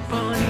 upon